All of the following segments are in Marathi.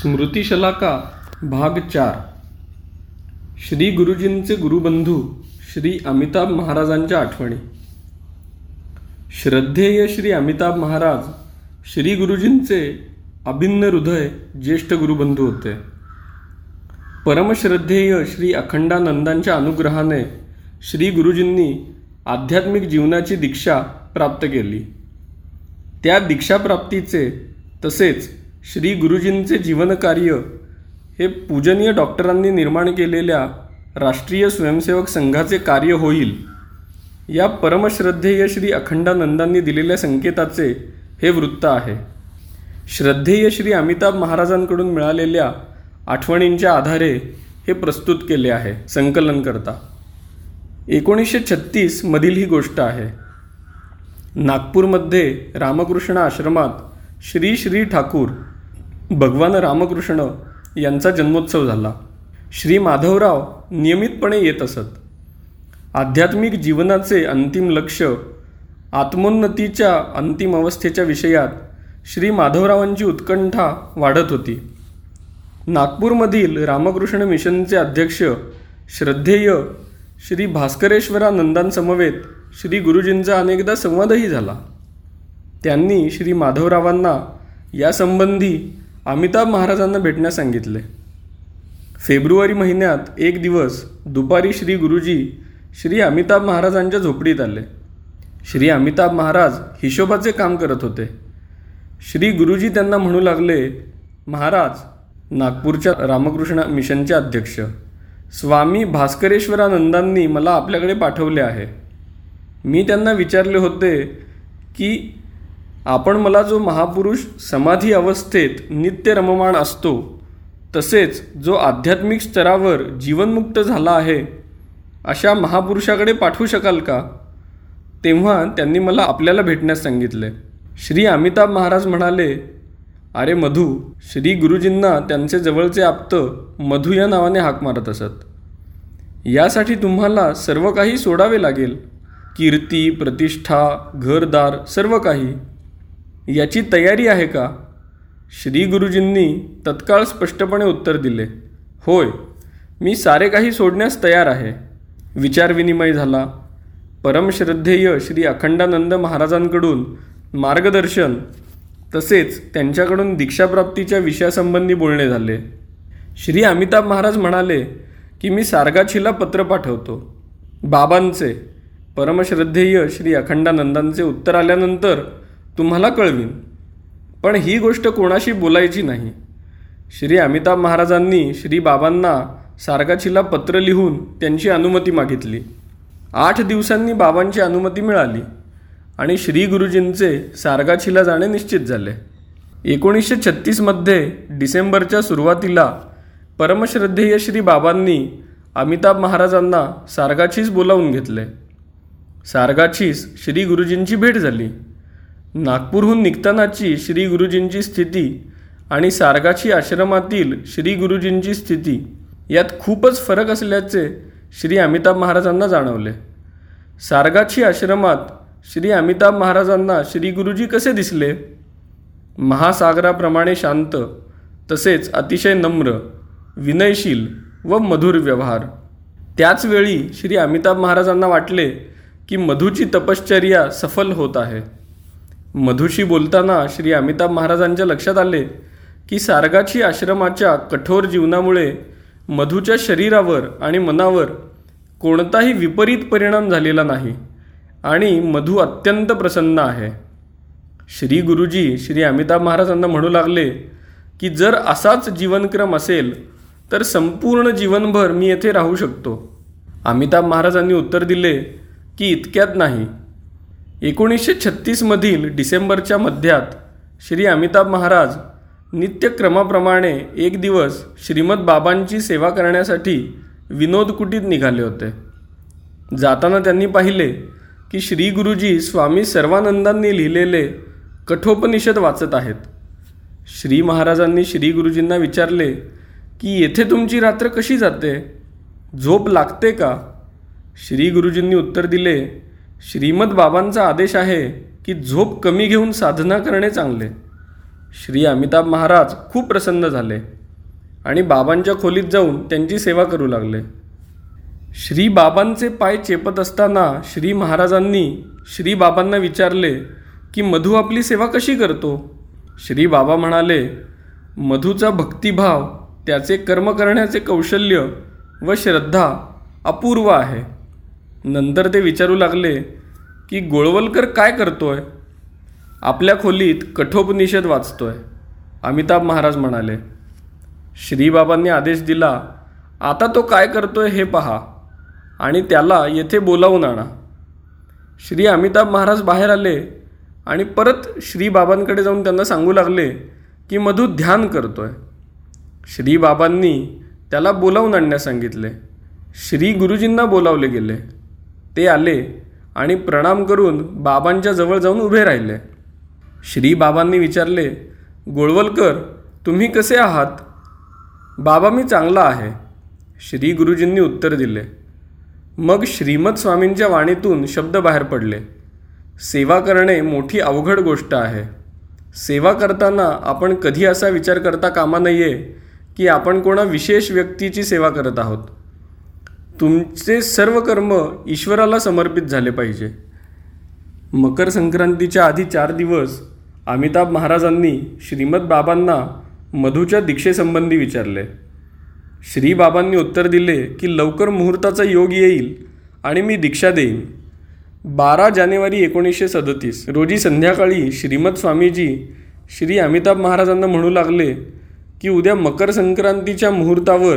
स्मृतिशलाका भाग चार. श्री गुरुजींचे गुरुबंधू श्री अमिताभ महाराजांच्या आठवणी. श्रद्धेय श्री अमिताभ महाराज श्री गुरुजींचे अभिन्न हृदय ज्येष्ठ गुरुबंधू होते. परमश्रद्धेय श्री अखंडानंदांच्या अनुग्रहाने श्री गुरुजींनी आध्यात्मिक जीवनाची दीक्षा प्राप्त केली. त्या दीक्षाप्राप्तीचे तसेच श्री गुरुजींचे जीवनकार्य हे पूजनीय डॉक्टरांनी निर्माण केलेल्या राष्ट्रीय स्वयंसेवक संघाचे कार्य होईल. या परमश्रद्धेय श्री अखंडानंदांनी दिलेल्या संकेताचे हे वृत्त आहे. श्रद्धेय श्री अमिताभ महाराजांकडून मिळालेल्या आठवणींच्या आधारे हे प्रस्तुत केले आहे संकलन करता एकोणीसशे छत्तीसमधील ही गोष्ट आहे. नागपूरमध्ये रामकृष्ण आश्रमात श्री श्री ठाकूर भगवान रामकृष्ण यांचा जन्मोत्सव झाला. श्री माधवराव नियमितपणे येत असत. आध्यात्मिक जीवनाचे अंतिम लक्ष आत्मोन्नतीच्या अंतिम अवस्थेच्या विषयात श्री माधवरावांची उत्कंठा वाढत होती. नागपूरमधील रामकृष्ण मिशनचे अध्यक्ष श्रद्धेय श्री भास्करेश्वरानंदांसमवेत श्री गुरुजींचा अनेकदा संवादही झाला. त्यांनी श्री माधवरावांना यासंबंधी अमिताभ महाराजांना भेटण्यास सांगितले. फेब्रुवारी महिन्यात एक दिवस दुपारी श्री गुरुजी श्री अमिताभ महाराजांच्या झोपडीत आले. श्री अमिताभ महाराज हिशोबाचे काम करत होते. श्री गुरुजी त्यांना म्हणू लागले महाराज नागपूरच्या रामकृष्ण मिशनचे अध्यक्ष स्वामी भास्करेश्वरानंदांनी मला आपल्याकडे पाठवले आहे. मी त्यांना विचारले होते की आपण मला जो महापुरुष समाधी अवस्थेत नित्य रममाण असतो तसेच जो आध्यात्मिक स्तरावर जीवनमुक्त झाला आहे अशा महापुरुषाकडे पाठवू शकाल का? तेव्हा त्यांनी मला आपल्याला भेटण्यास सांगितले. श्री अमिताभ महाराज म्हणाले अरे मधू श्री गुरुजींना त्यांचे जवळचे आप्त मधू या नावाने हाक मारत असत. यासाठी तुम्हाला सर्व काही सोडावे लागेल. कीर्ती प्रतिष्ठा घरदार सर्व काही. याची तयारी आहे का? श्री गुरुजींनी तत्काळ स्पष्टपणे उत्तर दिले. होय मी सारे काही सोडण्यास तयार आहे. विचारविनिमय झाला. परमश्रद्धेय श्री अखंडानंद महाराजांकडून मार्गदर्शन तसेच त्यांच्याकडून दीक्षाप्राप्तीच्या विषयासंबंधी बोलणे झाले. श्री अमिताभ महाराज म्हणाले की मी सारगाछीला पत्र पाठवतो. बाबांचे परमश्रद्धेय श्री अखंडानंदांचे उत्तर आल्यानंतर तुम्हाला कळवीन. पण ही गोष्ट कोणाशी बोलायची नाही. श्री अमिताभ महाराजांनी श्री बाबांना सारगाछीला पत्र लिहून त्यांची अनुमती मागितली. आठ दिवसांनी बाबांची अनुमती मिळाली आणि श्री गुरुजींचे सारगाछीला जाणे निश्चित झाले. एकोणीसशे छत्तीसमध्ये डिसेंबरच्या सुरुवातीला परमश्रद्धेय श्री बाबांनी अमिताभ महाराजांना सारगाछीस बोलावून घेतले. सारगाछीस श्री गुरुजींची भेट झाली. नागपूरहून निघतानाची श्री गुरुजींची स्थिती आणि सारगाछी आश्रमातील श्री गुरुजींची स्थिती यात खूपच फरक असल्याचे श्री अमिताभ महाराजांना जाणवले. सारगाछी आश्रमात श्री अमिताभ महाराजांना श्री गुरुजी कसे दिसले? महासागराप्रमाणे शांत तसेच अतिशय नम्र विनयशील व मधुर व्यवहार. त्याचवेळी श्री अमिताभ महाराजांना वाटले की मधूची तपश्चर्या सफल होत आहे. मधुशी बोलताना श्री अमिताभ महाराजांच्या लक्षात आले की सारगाची आश्रमाच्या कठोर जीवनामुळे मधूच्या शरीरावर आणि मनावर कोणताही विपरीत परिणाम झालेला नाही आणि मधू अत्यंत प्रसन्न आहे. श्री गुरुजी श्री अमिताभ महाराजांना म्हणू लागले की जर असाच जीवनक्रम असेल तर संपूर्ण जीवनभर मी येथे राहू शकतो. अमिताभ महाराजांनी उत्तर दिले की इतक्यात नाही. एकोणीसशे छत्तीसमधील डिसेंबरच्या मध्यात श्री अमिताभ महाराज नित्यक्रमाप्रमाणे एक दिवस श्रीमद बाबांची सेवा करण्यासाठी विनोद कुटीत निघाले होते. जाताना त्यांनी पाहिले की श्री गुरुजी स्वामी सर्वानंदांनी लिहिलेले कठोपनिषद वाचत आहेत. श्री महाराजांनी श्री गुरुजींना विचारले की येथे तुमची रात्र कशी जाते? झोप लागते का? श्री गुरुजींनी उत्तर दिले श्रीमद बाबांचा आदेश आहे की झोप कमी घेऊन साधना करणे चांगले. श्री अमिताभ महाराज खूप प्रसन्न झाले आणि बाबांच्या खोलीत जाऊन त्यांची सेवा करू लागले. श्री बाबांचे पाय चेपत असताना श्री महाराजांनी श्री बाबांना विचारले की मधू आपली सेवा कशी करतो? श्री बाबा म्हणाले मधूचा भक्तिभाव त्याचे कर्म करण्याचे कौशल्य व श्रद्धा अपूर्व आहे. नंतर ते विचारू लागले की गोळवलकर काय करतोय? आपल्या खोलीत कठोपनिषद वाचतोय अमिताभ महाराज म्हणाले. श्रीबाबांनी आदेश दिला आता तो काय करतोय हे पहा आणि त्याला येथे बोलावून आणा. श्री अमिताभ महाराज बाहेर आले आणि परत श्रीबाबांकडे जाऊन त्यांना सांगू लागले की मधू ध्यान करतोय. आहे श्रीबाबांनी त्याला बोलावून आणण्यास सांगितले. श्री गुरुजींना बोलावले गेले. ते आले आणि प्रणाम करून बाबांच्या जवळ जाऊन उभे राहिले. श्री बाबांनी विचारले गोळवलकर तुम्ही कसे आहात? बाबा मी चांगला आहे. श्री गुरुजींनी उत्तर दिले. मग श्रीमद स्वामींच्या वाणीतून शब्द बाहेर पडले. सेवा करणे मोठी अवघड गोष्ट आहे. सेवा करताना आपण कधी असा विचार करता कामा नये की आपण कोणा विशेष व्यक्तीची सेवा करत आहोत. तुमचे सर्व कर्म ईश्वराला समर्पित झाले पाहिजे. मकर संक्रांतीच्या आधी चार दिवस अमिताभ महाराजांनी श्रीमद बाबांना मधूच्या दीक्षेसंबंधी विचारले. श्री बाबांनी उत्तर दिले की लवकर मुहूर्ताचा योग येईल आणि मी दीक्षा देईन. बारा जानेवारी एकोणीसशे सदतीस रोजी संध्याकाळी श्रीमद स्वामीजी श्री अमिताभ महाराजांना म्हणू लागले की उद्या मकर संक्रांतीच्या मुहूर्तावर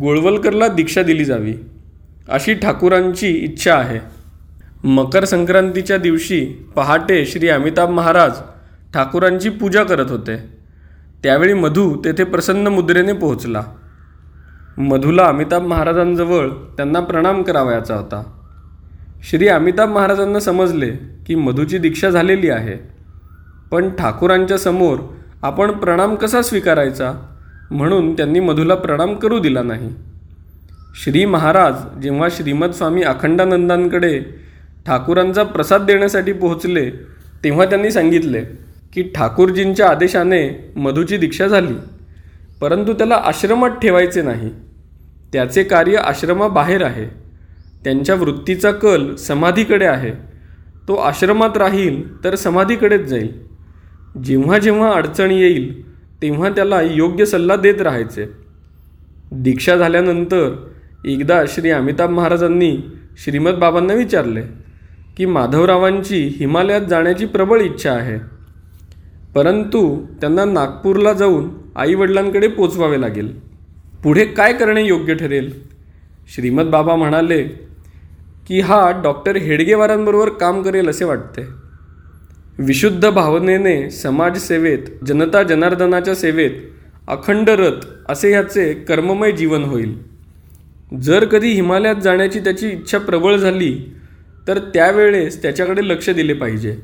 गोळवलकरला दीक्षा दिली जावी अशी ठाकूरांची इच्छा आहे. मकर संक्रांतीच्या दिवशी पहाटे श्री अमिताभ महाराज ठाकूरांची पूजा करत होते. त्यावेळी मधू तेथे प्रसन्न मुद्रेने पोहोचला. मधूला अमिताभ महाराजांजवळ त्यांना प्रणाम करावयाचा होता. श्री अमिताभ महाराजांना समजले की मधूची दीक्षा झालेली आहे. पण ठाकूरांच्या समोर आपण प्रणाम कसा स्वीकारायचा? म्हणून त्यांनी मधूला प्रणाम करू दिला नाही. श्री महाराज जेव्हा श्रीमद स्वामी अखंडानंदांकडे ठाकूरांचा प्रसाद देण्यासाठी पोहोचले तेव्हा त्यांनी सांगितले की ठाकूरजींच्या आदेशाने मधूची दीक्षा झाली परंतु त्याला आश्रमात ठेवायचे नाही. त्याचे कार्य आश्रमाबाहेर आहे. त्यांच्या वृत्तीचा कल समाधीकडे आहे. तो आश्रमात राहील तर समाधीकडेच जाईल. जेव्हा जेव्हा अडचण येईल तेव्हा त्याला योग्य सल्ला देत राहायचे. दीक्षा झाल्यानंतर एकदा श्री अमिताभ महाराजांनी श्रीमद बाबांना विचारले की माधवरावांची हिमालयात जाण्याची प्रबळ इच्छा आहे. परंतु त्यांना नागपूरला जाऊन आईवडिलांकडे पोचवावे लागेल. पुढे काय करणे योग्य ठरेल? श्रीमद बाबा म्हणाले की हा डॉक्टर हेडगेवारांबरोबर काम करेल असे वाटते. विशुद्ध भावनेने समाजसेवेत जनता जनार्दनाच्या सेवेत अखंड रथ असे ह्याचे कर्ममय जीवन होईल. जर कधी हिमालयात जाण्याची त्याची इच्छा प्रबळ झाली तर त्यावेळेस त्याच्याकडे लक्ष दिले पाहिजे.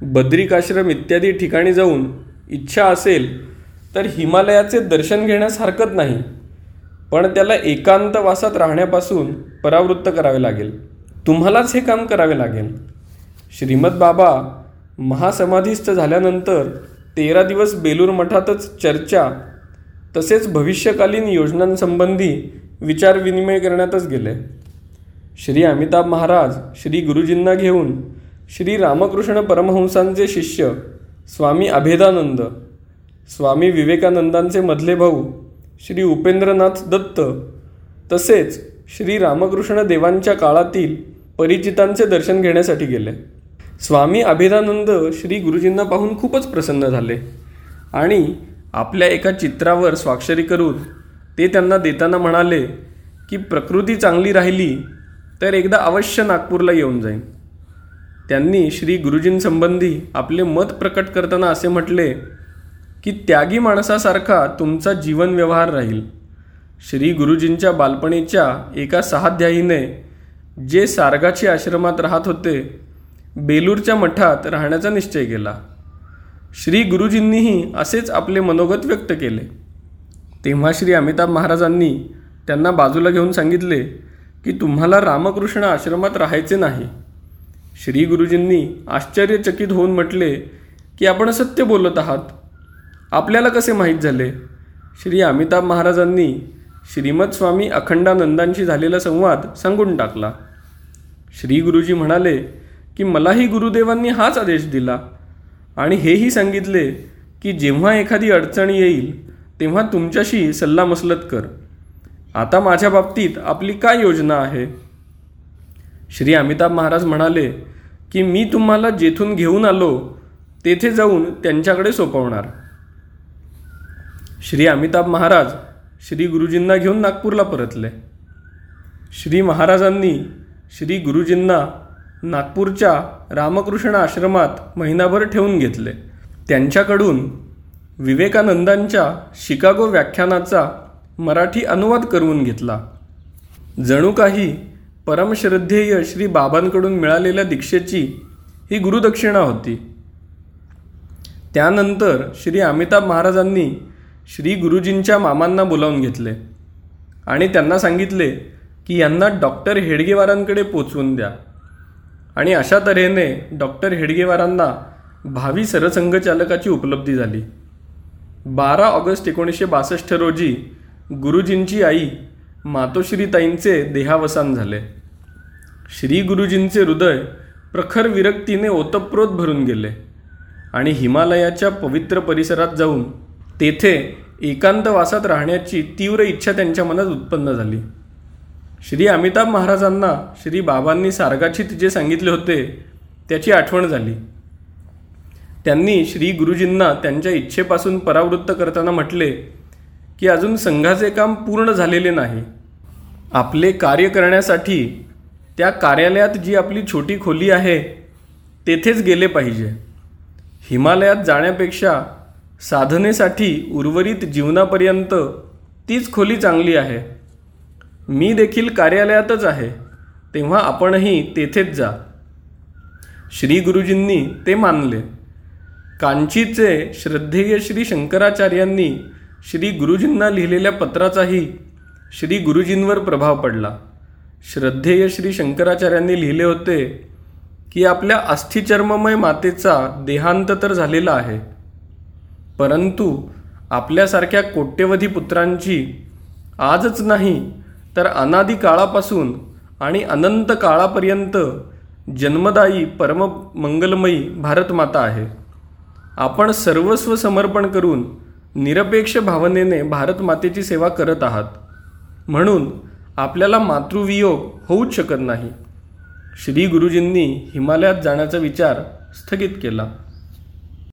बद्रिकाश्रम इत्यादी ठिकाणी जाऊन इच्छा असेल तर हिमालयाचे दर्शन घेण्यास हरकत नाही पण त्याला एकांतवासात राहण्यापासून परावृत्त करावे लागेल. तुम्हालाच हे काम करावे लागेल. श्रीमद बाबा महासमाधीस्थ झाल्यानंतर तेरा दिवस बेलूर मठातच चर्चा तसेच भविष्यकालीन योजनांसंबंधी विचारविनिमय करण्यातच गेले. श्री अमिताभ महाराज श्री गुरुजींना घेऊन श्री रामकृष्ण परमहंसांचे शिष्य स्वामी अभेदानंद स्वामी विवेकानंदांचे मधले भाऊ श्री उपेंद्रनाथ दत्त तसेच श्री रामकृष्ण देवांच्या काळातील परिचितांचे दर्शन घेण्यासाठी गेले. स्वामी अभेदानंद श्री गुरुजींना पाहून खूपच प्रसन्न झाले. आणि आपल्या एका चित्रावर स्वाक्षरी करून ते त्यांना देताना म्हणाले की प्रकृती चांगली राहिली तर एकदा अवश्य नागपूरला येऊन जाईन. त्यांनी श्री गुरुजींसंबंधी आपले मत प्रकट करताना असे म्हटले की त्यागी माणसासारखा तुमचा जीवन व्यवहार राहील. श्री गुरुजींच्या बालपणीच्या एका सहाध्यायीने जे सारगाची आश्रमात राहत होते बेलूरच्या मठात राहण्याचा निश्चय केला. श्री गुरुजींनीही असेच आपले मनोगत व्यक्त केले. तेव्हा श्री अमिताभ महाराजांनी त्यांना बाजूला घेऊन सांगितले की तुम्हाला रामकृष्ण आश्रमात राहायचे नाही. श्री गुरुजींनी आश्चर्यचकित होऊन म्हटले की आपण सत्य बोलत आहात. आपल्याला कसे माहीत झाले? श्री अमिताभ महाराजांनी श्रीमद स्वामी अखंडानंदांशी झालेला संवाद सांगून टाकला. श्री गुरुजी म्हणाले की मलाही गुरुदेवांनी हाच आदेश दिला. आणि हेही सांगितले की जेव्हा एखादी अडचण येईल तेव्हा तुमच्याशी सल्लामसलत कर. आता माझ्या बाबतीत आपली काय योजना आहे? श्री अमिताभ महाराज म्हणाले की मी तुम्हाला जेथून घेऊन आलो तेथे जाऊन त्यांच्याकडे सोपवणार. श्री अमिताभ महाराज श्री गुरुजींना घेऊन नागपूरला परतले. श्री महाराजांनी श्री गुरुजींना नागपूरच्या रामकृष्ण आश्रमात महिनाभर ठेवून घेतले. त्यांच्याकडून विवेकानंदांच्या शिकागो व्याख्यानाचा मराठी अनुवाद करून घेतला. जणू काही परमश्रद्धेय श्री बाबांकडून मिळालेल्या दीक्षेची ही गुरुदक्षिणा होती. त्यानंतर श्री अमिताभ महाराजांनी श्री गुरुजींच्या मामांना बोलावून घेतले आणि त्यांना सांगितले की यांना डॉक्टर हेडगेवारांकडे पोचवून द्या. आणि अशा तऱ्हेने डॉक्टर हेडगेवारांना भावी सरसंघचालकाची उपलब्धी झाली. बारा ऑगस्ट एकोणीसशे बासष्ट रोजी गुरुजींची आई मातोश्रीताईंचे देहावसान झाले. श्री गुरुजींचे हृदय प्रखर विरक्तीने ओतप्रोत भरून गेले आणि हिमालयाच्या पवित्र परिसरात जाऊन तेथे एकांतवासात राहण्याची तीव्र इच्छा त्यांच्या मनात उत्पन्न झाली. श्री अमिताभ महाराजांना श्री बाबांनी सारगाछीत जे सांगितले होते त्याची आठवण झाली. त्यांनी श्री गुरुजींना त्यांच्या इच्छेपासून परावृत्त करताना म्हटले की अजून संघाचे काम पूर्ण झालेले नाही. आपले कार्य करण्यासाठी त्या कार्यालयात जी आपली छोटी खोली आहे तेथेच गेले पाहिजे. हिमालयात जाण्यापेक्षा साधनेसाठी उर्वरित जीवनापर्यंत तीच खोली चांगली आहे. मी देखील कार्यालयातच आहे. तेव्हा आपणही तेथेच जा. श्री गुरुजींनी ते मानले. कांचीचे श्रद्धेय श्री शंकराचार्यांनी श्री गुरुजींना लिहिलेल्या पत्राचाही श्री गुरुजींवर प्रभाव पडला. श्रद्धेय श्री शंकराचार्यांनी लिहिले होते की आपल्या अस्थिचर्ममय मातेचा देहांत तर झालेला आहे. परंतु आपल्यासारख्या कोट्यवधी पुत्रांची आजच नाही तर अनादी काळापासून आणि अनंत काळापर्यंत जन्मदायी परम मंगलमयी भारतमाता आहे. आपण सर्वस्व समर्पण करून निरपेक्ष भावनेने भारतमातेची सेवा करत आहात. म्हणून आपल्याला मातृवियोग होऊच शकत नाही. श्री गुरुजींनी हिमालयात जाण्याचा विचार स्थगित केला.